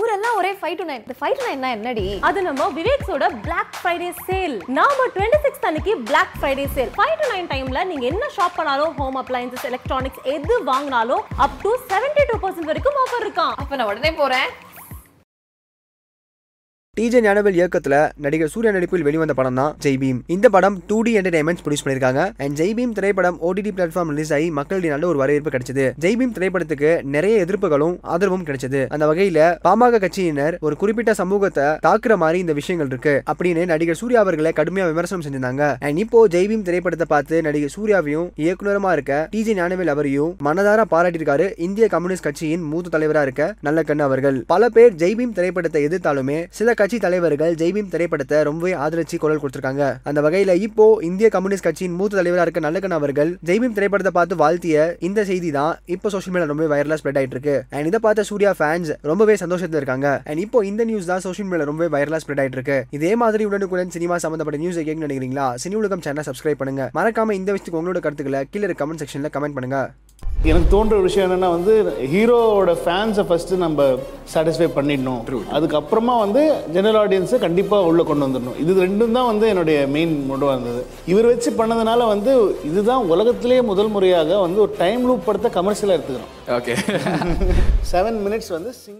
ஊரெல்லாம் ஒரே five to nine five to nine என்னடி? அது நம்ம விவேக்ஸோட Black ஃப்ரைடே சேல் நாம டுவெண்ட்டி சிக்ஸ் அன்னைக்கு Black Friday sale five to nine டைம்ல நீங்க என்ன ஷாப் பண்ணாலும் ஹோம் அப்ளையன்சஸ் எலக்ட்ரானிக்ஸ் எது வாங்கினாலும் up to seventy two percent வரைக்கும் ஆஃபர் இருக்கான் அப்ப நான் உடனே போறேன். டிஜே ஞானவேல் இயக்கத்துல நடிகர் சூர்யா நடிப்பில் வெளிவந்த படம் தான் ஜெய் பீம் இந்த படம் டூ டி என்டர்டைன்மெண்ட் ப்ரொடியூஸ் பண்ணிருக்காங்க அண்ட் ஜெய் பீம் திரைப்படம் ஓடிடி பிளாட்ஃபார்ம் ரிலீஸ் ஆகி மக்களிடையே நல்ல ஒரு வரவேற்பு கிடைச்சது. ஜெய் பீம் திரைப்படத்துக்கு நிறைய எதிர்ப்புகளும் ஆதரவும் கிடைச்சது. அந்த வகையில பாமக கட்சியினர் ஒரு குறிப்பிட்ட சமூகத்தை தாக்குற மாதிரி இந்த விஷயங்கள் இருக்கு. அப்படின்னு நடிகர் சூர்யா அவர்களை கடுமையா விமர்சனம் செஞ்சிருந்தாங்க. அண்ட் இப்போ ஜெய் பீம் திரைப்படத்தை பார்த்து நடிகர் சூர்யாவையும் இயக்குனருமா இருக்க டிஜே ஞானவேல் அவரையும் மனதார பாராட்டியிருக்காரு இந்திய கம்யூனிஸ்ட் கட்சியின் மூத்த தலைவரா இருக்க நல்ல கண்ணு அவர்கள். பல பேர் ஜெய் பீம் திரைப்படத்தை எதிர்த்தாலுமே சில கட்சி தலைவர்கள் ஜெய்பீம் திரைப்படத்தை ரொம்பவே ஆதரிச்சு குரல் கொடுத்திருக்காங்க. அந்த வகையில இப்போ இந்திய கம்யூனிஸ்ட் கட்சியின் மூத்த தலைவராக இருக்க நல்லக்கண்ணு அவர்கள் ஜெய்பீம் திரைப்படத்தை பார்த்து வாழ்த்திய இந்த செய்தி தான் இப்போ சோஷியல் மீடியா ரொம்ப வைரலா ஸ்ப்ரெட் ஆயிட்டு இருக்கு. அண்ட் இதை பார்த்த சூர்யா ஃபேன்ஸ் ரொம்பவே சந்தோஷத்துல இருக்காங்க. அண்ட் இப்போ இந்த நியூஸ் தான் சோஷியல் மீடியா ரொம்ப வைரலா ஸ்ப்ரெட் ஆயிட்டு இருக்கு. இதே மாதிரி உடனுக்குடன் சினிமா சம்பந்தப்பட்ட நியூஸ் கேட்க நினைக்கிறீங்களா? சினி உலகம் சேனல் சப்ஸ்கிரைப் பண்ணுங்க. மறக்காம இந்த விஷயத்துக்கு உங்களோட கருத்துக்களை கீழே கமெண்ட் செக்ஷன்ல கமெண்ட் பண்ணுங்க. எனக்கு தோன்ற ஒரு விஷயம் என்னன்னா வந்து ஹீரோவோட ஃபேன்ஸை ஃபர்ஸ்ட் நம்ம சாட்டிஸ்ஃபை பண்ணிடணும். அதுக்கப்புறமா வந்து ஜெனரல் ஆடியன்ஸை கண்டிப்பாக உள்ளே கொண்டு வந்துடணும். இது ரெண்டும் தான் வந்து என்னுடைய மெயின் மோட்டவாக இருந்தது. இவர் வச்சு பண்ணதுனால வந்து இதுதான் உலகத்திலேயே முதல் முறையாக வந்து ஒரு டைம் லூப் படத்தை கமர்ஷியலாக எடுத்துக்கிறோம். ஓகே செவன் மினிட்ஸ் வந்து சிங்